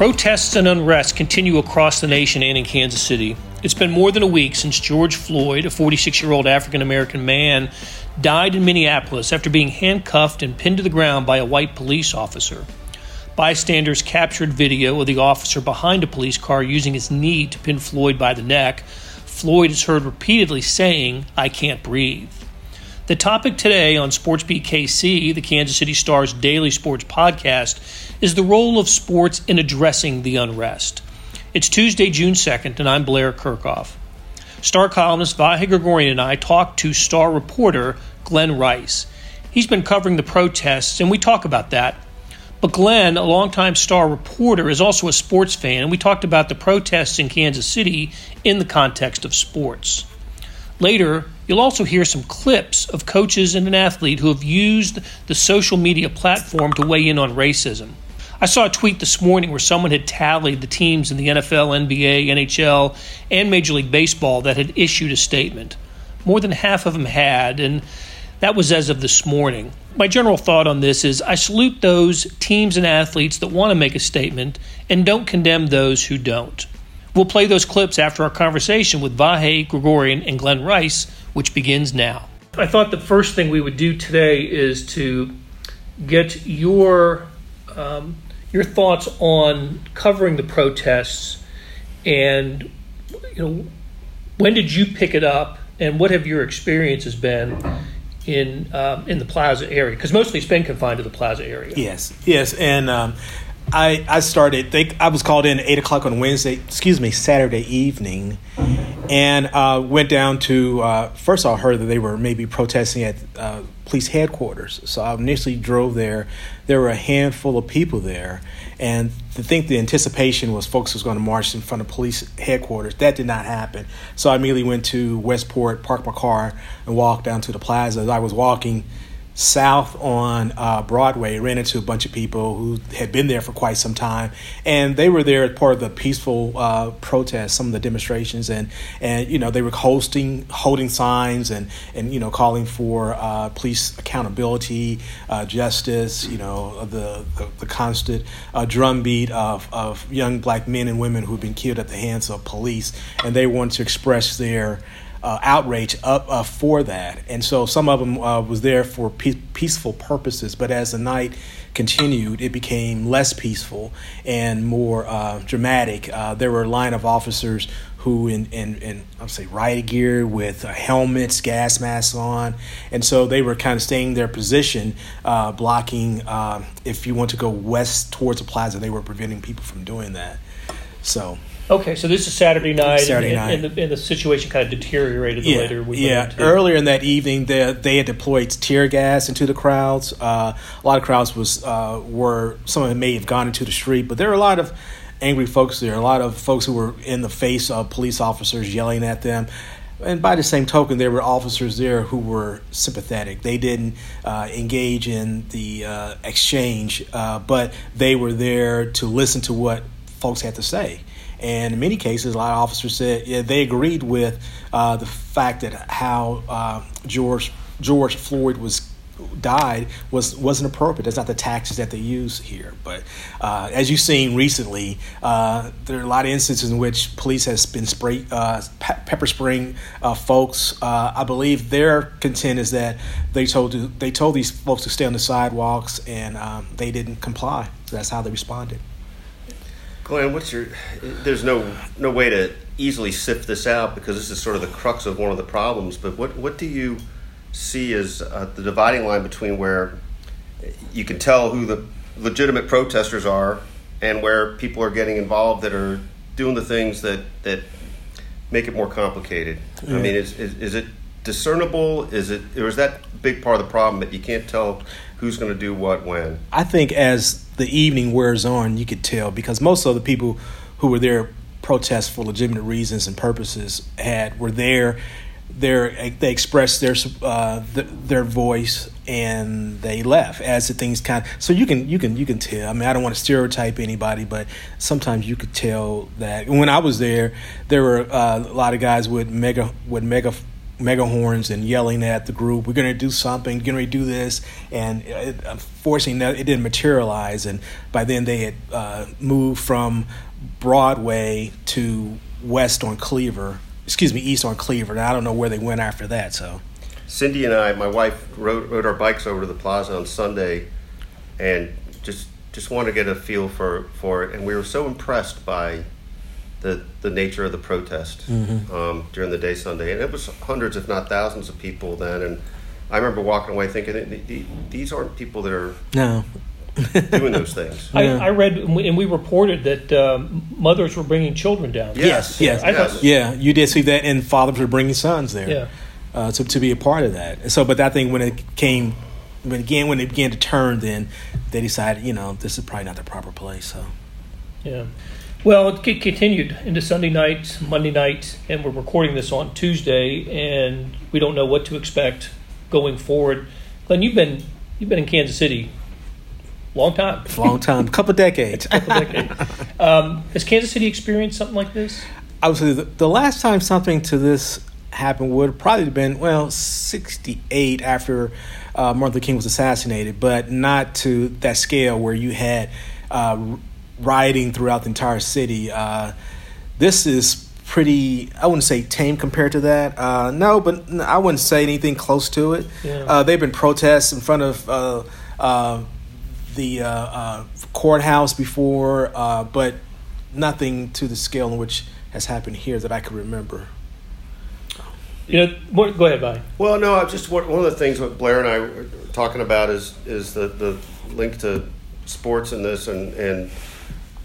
Protests and unrest continue across the nation and in Kansas City. It's been more than a week since George Floyd, a 46 year old African American man, died in Minneapolis after being handcuffed and pinned to the ground by a white police officer. Bystanders captured video of the officer behind a police car using his knee to pin Floyd by the neck. Floyd is heard repeatedly saying, I can't breathe. The topic today on Sports KC, the Kansas City Star's daily sports podcast, is the role of sports in addressing the unrest. It's Tuesday, June 2nd, and I'm Blair Kerkhoff. Star columnist Vahe Gregorian and I talked to Star reporter Glenn Rice. He's been covering the protests, and we talk about that. But Glenn, a longtime Star reporter, is also a sports fan, and we talked about the protests in Kansas City in the context of sports. Later, you'll also hear some clips of coaches and an athlete who have used the social media platform to weigh in on racism. I saw a tweet this morning where someone had tallied the teams in the NFL, NBA, NHL, and Major League Baseball that had issued a statement. More than half of them had, and that was as of this morning. My general thought on this is I salute those teams and athletes that want to make a statement and don't condemn those who don't. We'll play those clips after our conversation with Vahe Gregorian and Glenn Rice, which begins now. I thought the first thing we would do today is to get your um, your thoughts on covering the protests, and you know, when did you pick it up, and what have your experiences been in um, in the Plaza area? Because mostly it's been confined to the Plaza area. Yes, yes, and. Um, I, I started. I was called in at eight o'clock on Wednesday. Excuse me, Saturday evening, and uh, went down to. Uh, first, I heard that they were maybe protesting at uh, police headquarters. So I initially drove there. There were a handful of people there, and to think the anticipation was folks was going to march in front of police headquarters. That did not happen. So I immediately went to Westport, parked my car, and walked down to the plaza. As I was walking south on uh, Broadway, ran into a bunch of people who had been there for quite some time, and they were there as part of the peaceful uh, protest, some of the demonstrations, and and you know they were hosting, holding signs, and and you know calling for uh, police accountability, uh, justice, you know the the, the constant uh, drumbeat of of young black men and women who had been killed at the hands of police, and they wanted to express their uh, outrage up uh, for that, and so some of them uh, was there for pe- peaceful purposes. But as the night continued, it became less peaceful and more uh, dramatic. Uh, there were a line of officers who, in in, in I'll say riot gear with uh, helmets, gas masks on, and so they were kind of staying their position, blocking. if you want to go west towards the plaza, they were preventing people from doing that. So Okay, so this is Saturday night, Saturday and, night. And, the, and the situation kind of deteriorated the yeah, later we yeah. Earlier in that evening, they, they had deployed tear gas into the crowds. Uh, a lot of crowds was uh, were some of them may have gone into the street, but there were a lot of angry folks there. A lot of folks who were in the face of police officers yelling at them. And by the same token, there were officers there who were sympathetic. They didn't uh, engage in the uh, exchange, uh, but they were there to listen to what folks had to say. And in many cases, a lot of officers said yeah, they agreed with uh, the fact that how uh, George George Floyd was died was wasn't appropriate. That's not the taxes that they use here. But uh, as you've seen recently, uh, there are a lot of instances in which police has been spray uh, pe- pepper spraying uh, folks. Uh, I believe their content is that they told they told these folks to stay on the sidewalks and um, they didn't comply. So that's how they responded. Glenn, what's your? There's no no way to easily sift this out because this is sort of the crux of one of the problems. But what what do you see as uh, the dividing line between where you can tell who the legitimate protesters are and where people are getting involved that are doing the things that that make it more complicated? Yeah. I mean, is, is is it discernible? Is it or is that big part of the problem that you can't tell who's going to do what when? I think as the evening wears on, you could tell because most of the people who were there protest for legitimate reasons and purposes had were there. There, they expressed their uh, their voice and they left as the things kind. Of, so you can you can you can tell. I mean, I don't want to stereotype anybody, but sometimes you could tell that when I was there, there were uh, a lot of guys with mega with mega megahorns and yelling at the group, "We're going to do something. We're going to do this," and it, it didn't materialize. And by then, they had uh, moved from Broadway to west on Cleaver. Excuse me, east on Cleaver. And I don't know where they went after that. So, Cindy and I, my wife, rode, rode our bikes over to the plaza on Sunday, and just just wanted to get a feel for for it. And we were so impressed by the the nature of the protest Mm-hmm. um, during the day Sunday, and it was hundreds, if not thousands, of people then. And I remember walking away thinking, "Th- th- these aren't people that are no. doing those things. I, Yeah. I read and we, and we reported that um, mothers were bringing children down. Yes, yes. I thought- yes. Yeah, you did see that, and fathers were bringing sons there. Yeah. uh, to, to be a part of that. So, but I think when it came, when again when it began to turn, then they decided, you know, this is probably not the proper place. So, Yeah. Well, it continued into Sunday night, Monday night, and we're recording this on Tuesday, and we don't know what to expect going forward. Glenn, you've been you've been in Kansas City a long time, a long time, couple decades. couple decades. Um, has Kansas City experienced something like this? I would say the, the last time something to this happened would probably have probably been well sixty eight after uh, Martin Luther King was assassinated, but not to that scale where you had uh, rioting throughout the entire city. Uh, this is pretty. I wouldn't say tame compared to that. Uh, no, but I wouldn't say anything close to it. Yeah. Uh, they've been protests in front of. Uh, uh, the uh, uh, courthouse before, uh, but nothing to the scale in which has happened here that I can remember. You know, what, go ahead, Bonnie. Well, no, I just one one of the things that Blair and I were talking about is is the, the link to sports in this and and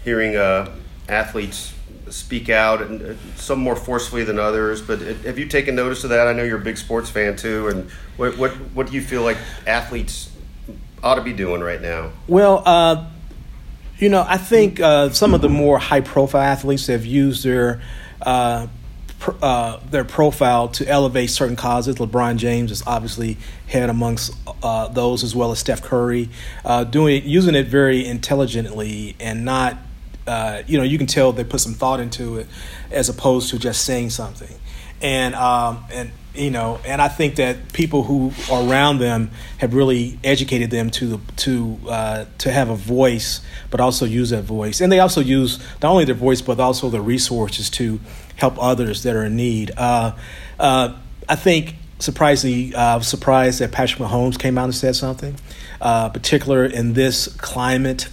hearing uh, athletes speak out and uh, some more forcefully than others. But have you taken notice of that? I know you're a big sports fan too, and what what what do you feel like athletes ought to be doing right now? Well, uh, you know, I think uh, some of the more high-profile athletes have used their uh, uh, their profile to elevate certain causes. LeBron James is obviously head amongst uh, those, as well as Steph Curry, uh, doing using it very intelligently and not. Uh, you know, you can tell they put some thought into it, as opposed to just saying something, and um, and you know, and I think that people who are around them have really educated them to to uh, to have a voice, but also use that voice, and they also use not only their voice but also their resources to help others that are in need. Uh, uh, I think surprisingly, uh, I was surprised that Patrick Mahomes came out and said something, uh, particular in this climate.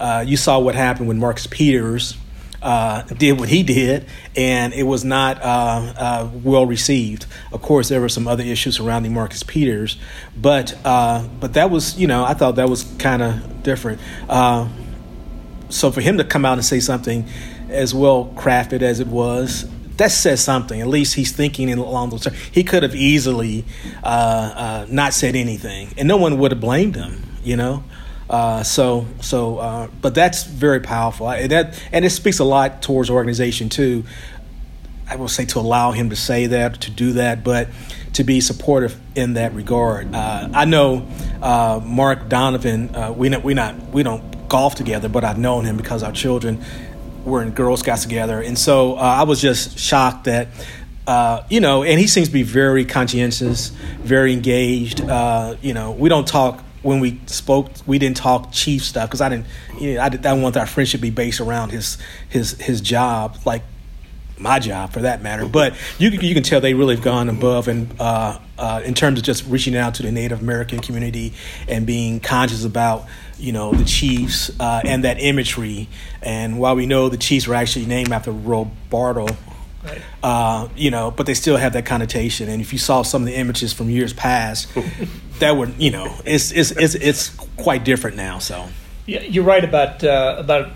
Uh, you saw what happened when Marcus Peters uh, did what he did, and it was not uh, uh, well received. Of course, there were some other issues surrounding Marcus Peters, but uh, but that was you know I thought that was kind of different. So for him to come out and say something as well crafted as it was. That says something. At least he's thinking in along those terms. He could have easily uh, uh, not said anything, and no one would have blamed him. You know, uh, so so. Uh, but that's very powerful. I, that and it speaks a lot towards organization too. I will say to allow him to say that, to do that, but to be supportive in that regard. Uh, I know uh, Mark Donovan. Uh, we we not we don't golf together, but I've known him because our children were in Girl Scouts together, and so uh, I was just shocked that. Uh, you know, and he seems to be very conscientious, very engaged. You know, we don't talk when we spoke. We didn't talk chief stuff because I didn't. You know, I, did, I want our friendship to be based around his his his job, like my job for that matter. But you you can tell they really have gone above and uh, uh, in terms of just reaching out to the Native American community and being conscious about you know the Chiefs uh, and that imagery. And while we know the Chiefs were actually named after Roe Bartle. Right. Uh, you know, but they still have that connotation. And if you saw some of the images from years past, that would, you know, it's it's it's, it's quite different now. So Yeah, you're right about uh, about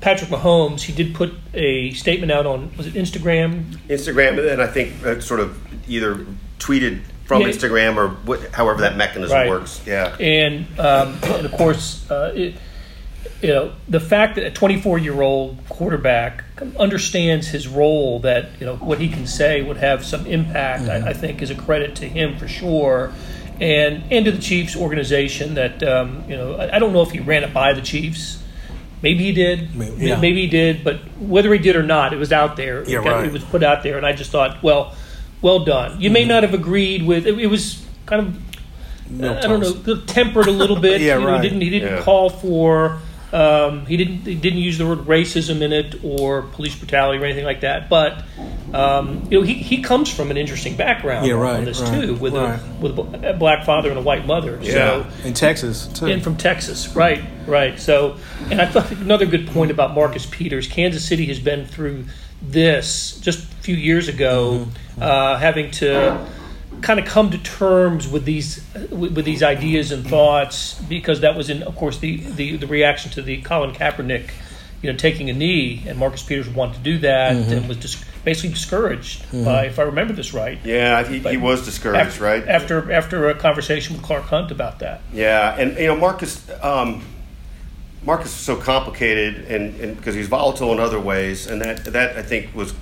Patrick Mahomes. He did put a statement out on was it Instagram? Instagram, and I think uh, sort of either tweeted from Yeah. Instagram or what, however that mechanism Right. works. Yeah. And um, and of course, uh, it, you know the fact that a 24 year old quarterback understands his role, that you know what he can say would have some impact. I, I think is a credit to him for sure. And, and to the Chiefs organization that um, you know I, I don't know if he ran it by the Chiefs, maybe he did, Maybe- yeah. maybe he did, but whether he did or not, it was out there. Yeah, it, got- right. it was put out there, and I just thought, well, well done. You may not have agreed with it. it was kind of I don't know tempered a little bit. Yeah, You know, right. He didn't he didn't Yeah. call for um, he didn't he didn't use the word racism in it or police brutality or anything like that. But um, you know he, he comes from an interesting background Yeah, on this right, too with right. a with a black father and a white mother. Yeah. So in Texas too. and from Texas, right, right. So, and I thought another good point about Marcus Peters. Kansas City has been through this just a few years ago, uh, having to kind of come to terms with these with, with these ideas and thoughts because that was in, of course, the, the the reaction to the Colin Kaepernick, you know, taking a knee, and Marcus Peters wanted to do that and was dis- basically discouraged by, if I remember this right. Yeah, he, he was discouraged, After, right? After after a conversation with Clark Hunt about that. Yeah, and you know Marcus. Um, Marcus is so complicated, and, and because he's volatile in other ways, and that that I think was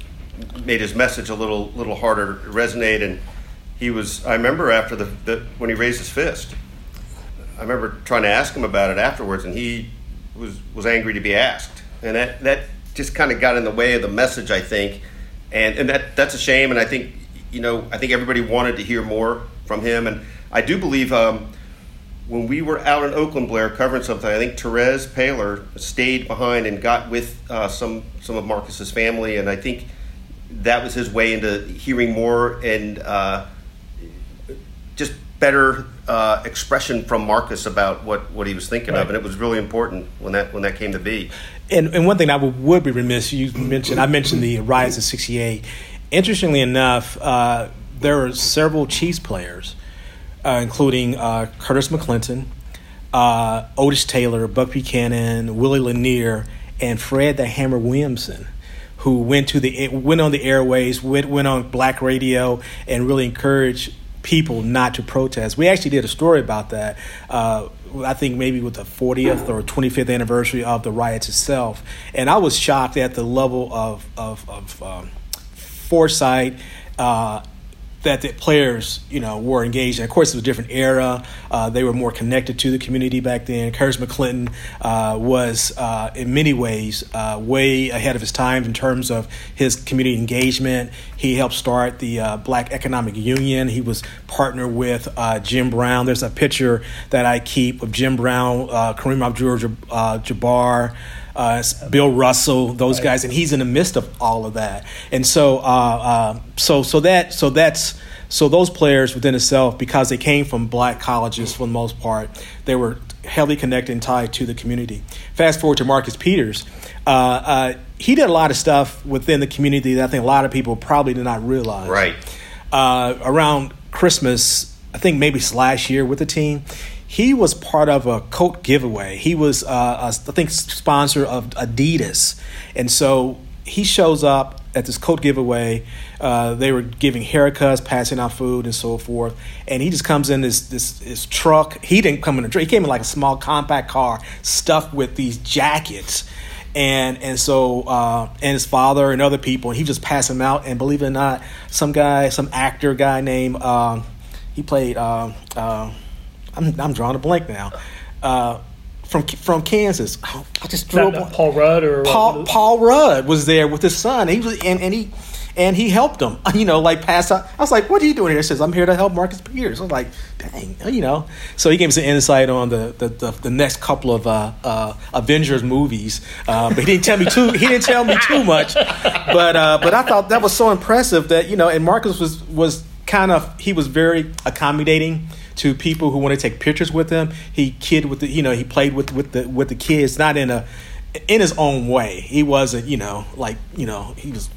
made his message a little little harder to resonate. And he was. I remember after the, the when he raised his fist. I remember trying to ask him about it afterwards, and he was was angry to be asked, and that that just kind of got in the way of the message, I think, and and that that's a shame. And I think you know I think everybody wanted to hear more from him, and I do believe. Um, when we were out in Oakland, Blair, covering something, I think Terez Paylor stayed behind and got with uh, some some of Marcus's family, and I think that was his way into hearing more and uh, better uh, expression from Marcus about what, what he was thinking Right. of, and it was really important when that when that came to be. And, and one thing I would, would be remiss, you mentioned, I mentioned the riots of 68. Interestingly enough, uh, there were several Chiefs players, uh, including uh, Curtis McClinton, uh, Otis Taylor, Buck Buchanan, Willie Lanier, and Fred the Hammer Williamson, who went to the went on the airways, went went on black radio, and really encouraged people not to protest. We actually did a story about that. Uh, I think maybe with the 40th or 25th anniversary of the riots itself, and I was shocked at the level of of, of um, foresight. Uh, that the players, you know, were engaged in. Of course, it was a different era. Uh, they were more connected to the community back then. Curtis McClinton uh, was, uh, in many ways, uh, way ahead of his time in terms of his community engagement. He helped start the uh, Black Economic Union. He was partner with uh, Jim Brown. There's a picture that I keep of Jim Brown, Kareem Abdul-Jabbar. Uh, Bill Russell, those Right. guys, and he's in the midst of all of that. And so, uh, uh, so, so that, so that's, so those players within itself, because they came from black colleges for the most part, they were heavily connected and tied to the community. Fast forward to Marcus Peters, uh, uh, he did a lot of stuff within the community that I think a lot of people probably did not realize. Right. Uh, around Christmas, I think maybe last year with the team, he was part of a coat giveaway. He was, uh, a, I think, sponsor of Adidas, and so he shows up at this coat giveaway. Uh, they were giving haircuts, passing out food, and so forth. And he just comes in this this, truck. He didn't come in a truck. He came in like a small compact car stuffed with these jackets. And and so uh, and his father and other people, and he just passed them out. And believe it or not, some guy, some actor guy named um, he played. Uh, uh, I'm I'm drawing a blank now. Uh, from from Kansas, Oh, I just drew a blank. Paul Rudd or Paul Paul Rudd was there with his son. He was and, and he and he helped him. You know, like pass out. I was like, "What are you doing here?" He says, "I'm here to help Marcus Peters." I was like, "Dang," you know. So he gave me some insight on the the, the, the next couple of uh, uh, Avengers movies, uh, but he didn't tell me too. He didn't tell me too much. But uh, but I thought that was so impressive that you know, and Marcus was was kind of he was very accommodating to people who want to take pictures with him. He kid with the you know he played with with the with the kids, not in a in his own way. He wasn't you know like you know he was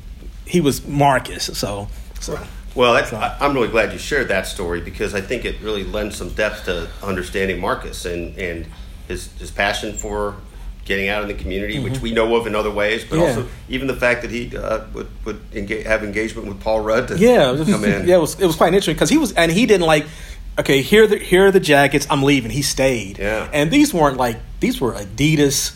he was Marcus. So so Well, that's, I, I'm really glad you shared that story because I think it really lends some depth to understanding Marcus and, and his, his passion for getting out in the community, which we know of in other ways, but Yeah. also even the fact that he uh, would, would engage, have engagement with Paul Rudd to yeah, it was, come in. yeah, it was it was quite interesting because he was and he didn't like. Okay, here are the here are the jackets. I'm leaving. He stayed. Yeah. and these weren't like these were Adidas.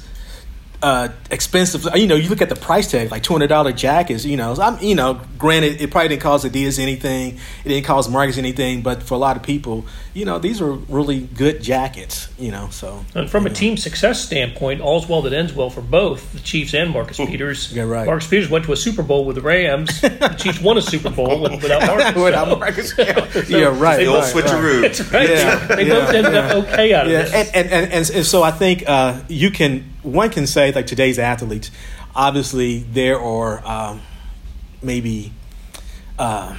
Uh, expensive. You know, you look at the price tag, like two hundred dollar jackets. You know, I'm you know, granted, it probably didn't cause Adidas anything, it didn't cause Marcus anything, but for a lot of people, you know, these are really good jackets. You know, so And from a know. team success standpoint, all's well that ends well for both the Chiefs and Marcus Peters. Yeah, right. Marcus Peters went to a Super Bowl with the Rams. the Chiefs won a Super Bowl with- without Marcus. Without so- Marcus, yeah, yeah, right. The old right, right. switcheroo. That's right. Yeah, they yeah, both ended up okay out of yeah, this. and, and, and, and, and so I think uh, you can one can say like today's athletes, obviously there are um, maybe uh,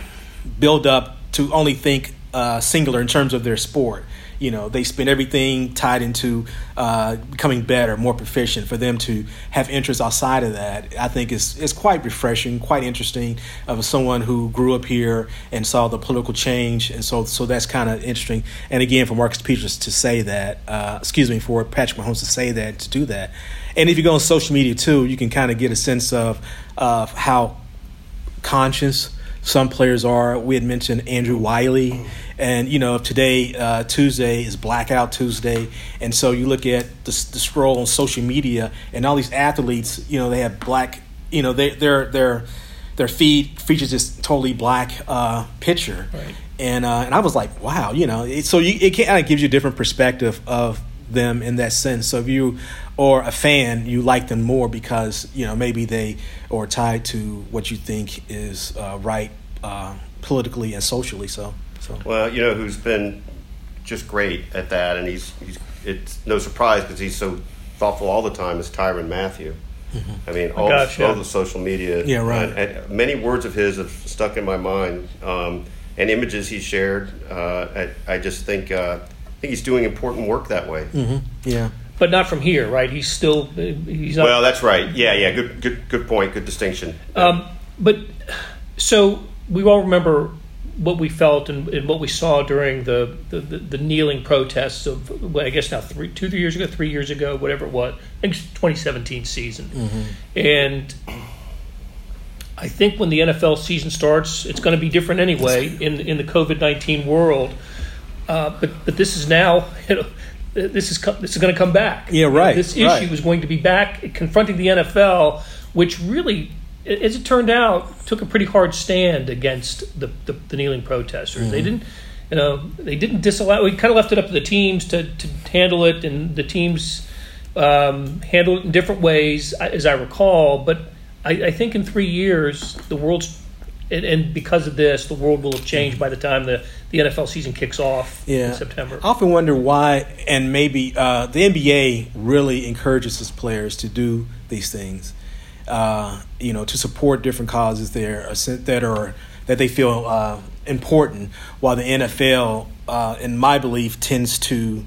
build up to only think uh, singular in terms of their sport. You know, they spend everything tied into uh, becoming better, more proficient. For them to have interests outside of that, I think is is quite refreshing, quite interesting. Of someone who grew up here and saw the political change, and so so that's kind of interesting. And again, for Marcus Peters to say that, uh, excuse me, for Patrick Mahomes to say that, to do that, and if you go on social media too, you can kind of get a sense of of how conscious some players are. We had mentioned Andrew Wylie, and you know today uh, Tuesday is Blackout Tuesday, and so you look at the, the scroll on social media, and all these athletes, you know, they have black, you know, they, their their their feed features this totally black uh, picture, Right. and uh, and I was like, wow, you know, it, so you, it kind of gives you a different perspective of them in that sense. So if you or a fan, you like them more because you know maybe they are tied to what you think is uh, right uh, politically and socially. So so Well, you know who's been just great at that, and he's he's it's no surprise because he's so thoughtful all the time. Is Tyrann Mathieu? I mean, all, gosh, all yeah. the social media. Yeah, right. And, and many words of his have stuck in my mind, um, and images he shared. Uh, I, I just think uh, I think he's doing important work that way. mhm, yeah. but not from here, right? He's still he's not. Well, that's right. Yeah, yeah. Good, good, good point. Good distinction. Um, but so we all remember what we felt and, and what we saw during the, the, the, the kneeling protests of well, I guess now three two three years ago, three years ago, whatever it was. I think it's 2017 season, and I think when the NFL season starts, it's going to be different anyway in in the COVID 19 world. Uh, but but this is now you know this is this is going to come back. Yeah, right, This issue right. is going to be back confronting the NFL, which really, as it turned out, took a pretty hard stand against the, the, the kneeling protesters. Mm-hmm. They didn't, you know, they didn't disallow. We kind of left it up to the teams to, to handle it, and the teams um, handled it in different ways, as I recall. But I, I think in three years, the world's and, and because of this, the world will have changed by the time the, the NFL season kicks off Yeah. in September. I often wonder why, and maybe uh, the NBA really encourages its players to do these things. Uh, you know, to support different causes there that are that they feel uh, important, while the NFL, uh, in my belief, tends to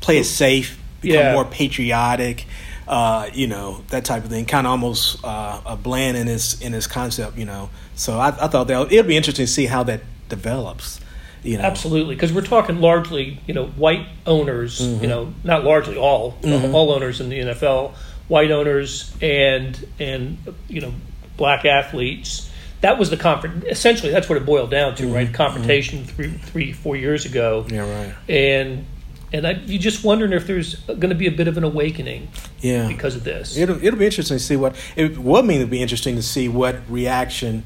play it safe, become Yeah. more patriotic. Uh, you know that type of thing, kind of almost uh, a bland in its in its concept. You know, so I, I thought that it'll be interesting to see how that develops. You know, Absolutely, because we're talking largely, you know, white owners. Mm-hmm. You know, not largely all all owners in the NFL, white owners and and you know, black athletes. That was the confront. Essentially, that's what it boiled down to, right? Confrontation three, three, four years ago, Mm-hmm. Yeah, right. and and I, you just wondering if there's going to be a bit of an awakening Yeah. because of this. It'll it'll be interesting to see what it would mean. It'd be interesting to see what reaction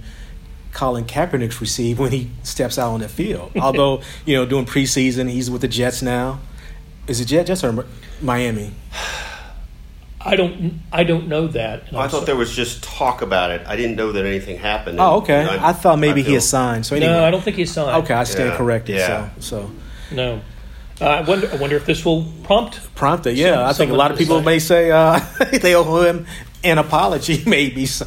Colin Kaepernick's received when he steps out on the field. Although you know, doing preseason, he's with the Jets now. Is it Jet Jets or Miami? I don't I don't know that. and I thought so- there was just talk about it. I didn't know that anything happened. Oh, okay. And I, thought maybe he feel- had signed. So anyway, no, I don't think he's signed. Okay, I stand Yeah, corrected. yeah. So so no. Uh, I wonder. I wonder if this will prompt prompted. Yeah, Some- I think a lot of people decide. may say uh, they owe him an apology, maybe. So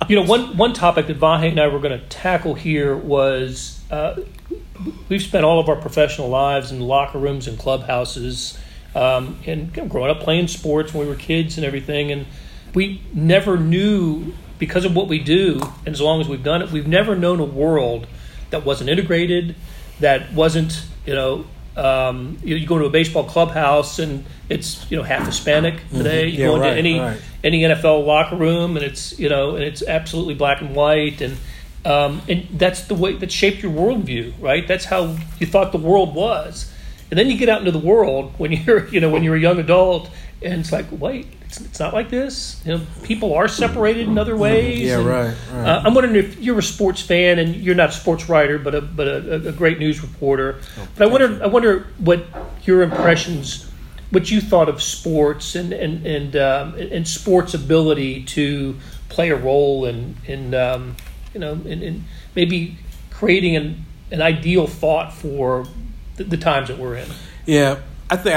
You know, one one topic that Vahe and I were going to tackle here was uh, we've spent all of our professional lives in locker rooms and clubhouses, um, and you know, growing up playing sports when we were kids and everything, and we never knew because of what we do, and as long as we've done it, we've never known a world that wasn't integrated, that wasn't you know. Um, you, you go to a baseball clubhouse and it's you know half Hispanic today. You Mm-hmm. Yeah, go into right, any right. any NFL locker room, and it's you know, and it's absolutely black and white, and um, and that's the way that shaped your worldview, right? That's how you thought the world was, and then you get out into the world when you're you know when you're a young adult and it's like, wait, it's, it's not like this. You know, people are separated in other ways. Yeah, and, right, right. Uh, I'm wondering if you're a sports fan and you're not a sports writer, but a but a, a great news reporter. Oh, but I wonder, I wonder what your impressions, what you thought of sports and and and um, and sports ability to play a role in in um, you know in, in maybe creating an an ideal thought for the, the times that we're in. Yeah, I think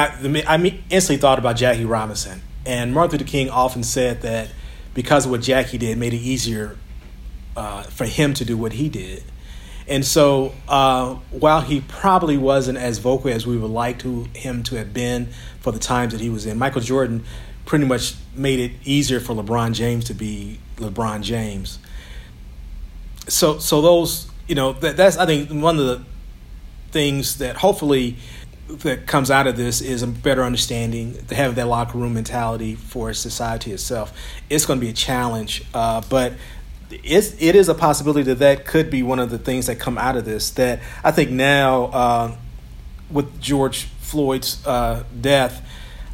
I, I instantly thought about Jackie Robinson, and Martin Luther King often said that because of what Jackie did, made it easier uh, for him to do what he did. And so, uh, while he probably wasn't as vocal as we would like to him to have been for the times that he was in, Michael Jordan pretty much made it easier for LeBron James to be LeBron James. So, so those, you know, that, that's I think one of the things that hopefully that comes out of this is a better understanding to have that locker room mentality for society itself. It's going to be a challenge, uh, but it's, it is a possibility that that could be one of the things that come out of this. That I think now uh, with George Floyd's uh, death,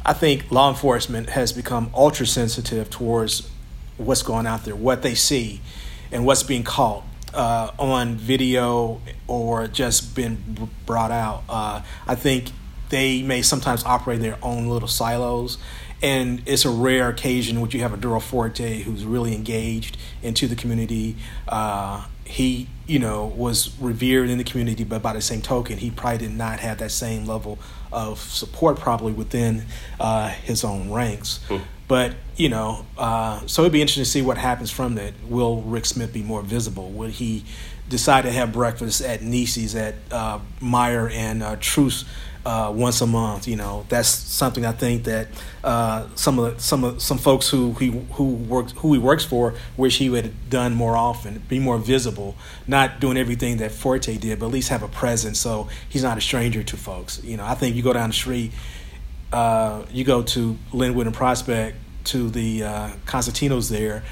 I think law enforcement has become ultra sensitive towards what's going out there, what they see, and what's being caught uh, on video or just been brought out. Uh, I think they may sometimes operate their own little silos. And it's a rare occasion when you have a Darryl Forte who's really engaged into the community. Uh, he, you know, was revered in the community, but by the same token, he probably did not have that same level of support probably within uh, his own ranks. But you know, uh, so it'd be interesting to see what happens from that. Will Rick Smith be more visible? Will he decide to have breakfast at Niecy's at uh, Meyer and uh, Troost uh, once a month? You know, that's something I think that uh, some of the, some of some folks who he who works who he works for wish he would have done more often, be more visible, not doing everything that Forte did, but at least have a presence so he's not a stranger to folks. You know, I think you go down the street uh, you go to Linwood and Prospect to the uh, Constantinos there.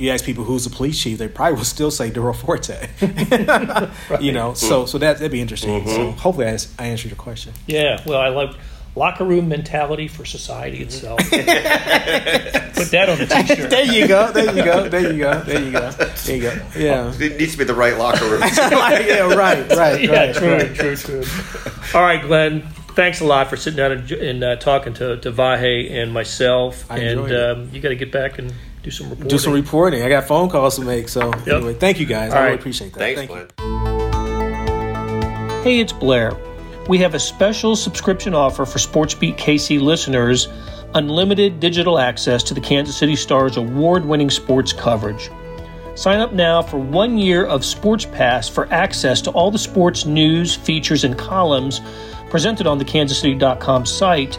You ask people who's the police chief, they probably will still say Darryl Forte. You know, so so that that'd be interesting. So hopefully I, I answered your question. Yeah, well, I love locker room mentality for society itself. Put that on the t-shirt. there you go. There you go. There you go. There you go. There you go. Yeah. It needs to be the right locker room. yeah. Right. Right. Yeah, right, true, right. true, true. All right, Glenn. Thanks a lot for sitting down and, and uh, talking to, to Vahe and myself. I and enjoyed it. um, you got to get back and do some reporting. Do some reporting. I got phone calls to make. So anyway, thank you guys. All I really appreciate that. Thanks, thank you. Hey, it's Blair. We have a special subscription offer for SportsBeat KC listeners unlimited digital access to the Kansas City Stars award winning sports coverage. Sign up now for one year of Sports Pass for access to all the sports news, features, and columns presented on the kansascity.com site,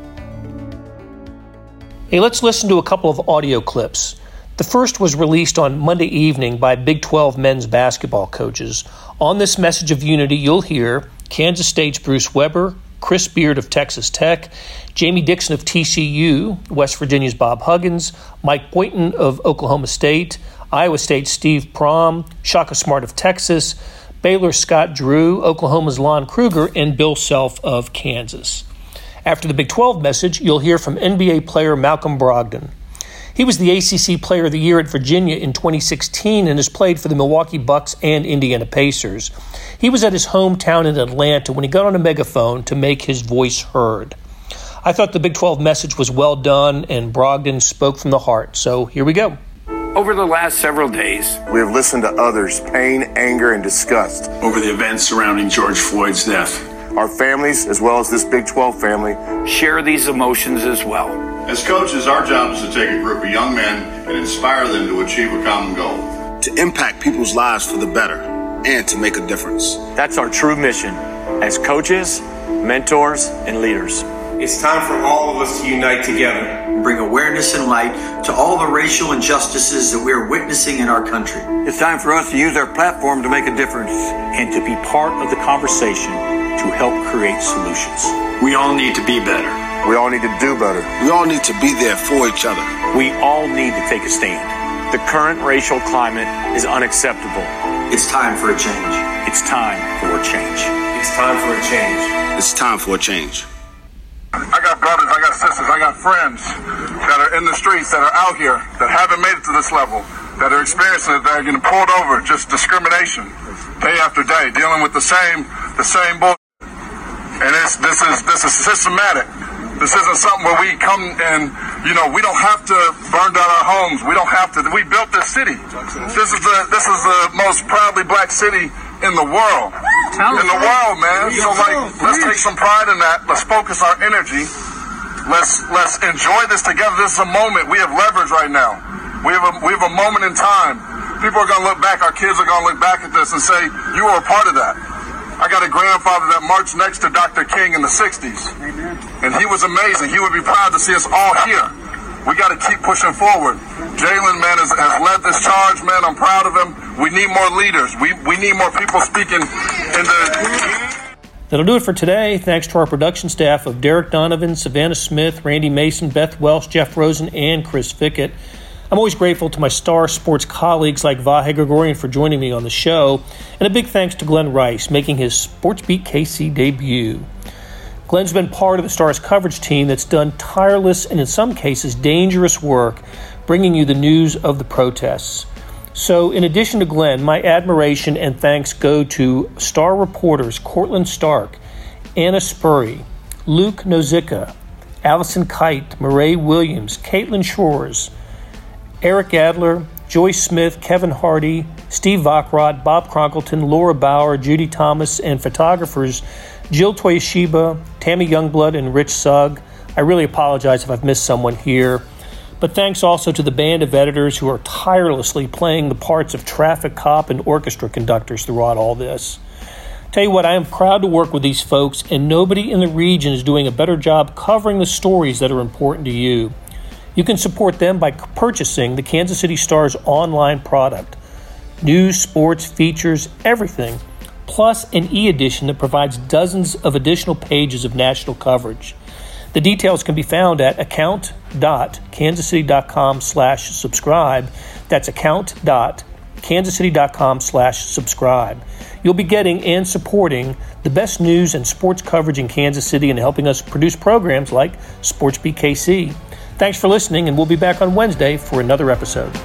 Hey, let's listen to a couple of audio clips. The first was released on Monday evening by Big 12 men's basketball coaches. On this message of unity, you'll hear Kansas State's Bruce Weber, Chris Beard of Texas Tech, Jamie Dixon of TCU, West Virginia's Bob Huggins, Mike Boynton of Oklahoma State, Iowa State's Steve Prohm, Shaka Smart of Texas, Baylor Scott Drew, Oklahoma's Lon Kruger, and Bill Self of Kansas. After the Big 12 message, you'll hear from NBA player Malcolm Brogdon. He was the ACC Player of the Year at Virginia in 2016 and has played for the Milwaukee Bucks and Indiana Pacers. He was at his hometown in Atlanta when he got on a megaphone to make his voice heard. I thought the Big 12 message was well done and Brogdon spoke from the heart. So here we go. Over the last several days, We have listened to others' pain, anger, and disgust. over the events surrounding George Floyd's death. Our families, as well as this Big 12 family, share these emotions as well. As coaches, our job is to take a group of young men and inspire them to achieve a common goal. to impact people's lives for the better and to make a difference. That's our true mission as coaches, mentors, and leaders. It's time for all of us to unite together. And bring awareness and light to all the racial injustices that we are witnessing in our country. It's time for us to use our platform to make a difference and to be part of the conversation to help create solutions. We all need to be better. We all need to do better. We all need to be there for each other. We all need to take a stand. The current racial climate is unacceptable. It's time for a change. It's time for a change. It's time for a change. It's time for a change. I got brothers, I got sisters, I got friends that are in the streets, that are out here, that haven't made it to this level, that are experiencing it, that are getting pulled over, just discrimination, day after day, dealing with the same, the same bull. And it's, this is this is systematic. This isn't something where we come and you know we don't have to burn down our homes. We don't have to. We built this city. This is the this is the most proudly black city in the world. In the world, man. So like, let's take some pride in that. Let's focus our energy. Let's let's enjoy this together. This is a moment. We have leverage right now. We have a we have a moment in time. People are gonna look back. Our kids are gonna look back at this and say, "You were a part of that." I got a grandfather that marched next to Dr. King in the '60s, and he was amazing. He would be proud to see us all here. We got to keep pushing forward. Jalen, man, has, has, led this charge, man. I'm proud of him. We need more leaders. We, we need more people speaking in the. That'll do it for today. Thanks to our production staff of Derek Donovan, Savannah Smith, Randy Mason, Beth Welsh, Jeff Rosen, and Chris Fickett. I'm always grateful to my star sports colleagues like Vahe Gregorian for joining me on the show, and a big thanks to Glenn Rice making his Sports Beat KC debut. Glenn's been part of the Stars coverage team that's done tireless and in some cases dangerous work bringing you the news of the protests. So, in addition to Glenn, my admiration and thanks go to Star reporters Cortland Stark, Anna Spoerre, Luke Nozick, Allison Kite, Murray Williams, Caitlin Shores, Eric Adler, Joyce Smith, Kevin Hardy, Steve Vockrodt, Bob Cronkleton, Laura Bauer, Judy Thomas, and photographers Jill Toyoshiba, Tammy Ljungblad, and Rich Sugg. I really apologize if I've missed someone here. But thanks also to the band of editors who are tirelessly playing the parts of traffic cop and orchestra conductors throughout all this. Tell you what, I am proud to work with these folks, and nobody in the region is doing a better job covering the stories that are important to you. You can support them by purchasing the Kansas City Star's online product. News, sports, features, everything plus an e edition that provides dozens of additional pages of national coverage. The details can be found at account.kansascity.com slash subscribe. That's account.kansascity.com slash subscribe. You'll be getting and supporting the best news and sports coverage in Kansas City and helping us produce programs like SportsBeat KC. Thanks for listening, and we'll be back on Wednesday for another episode.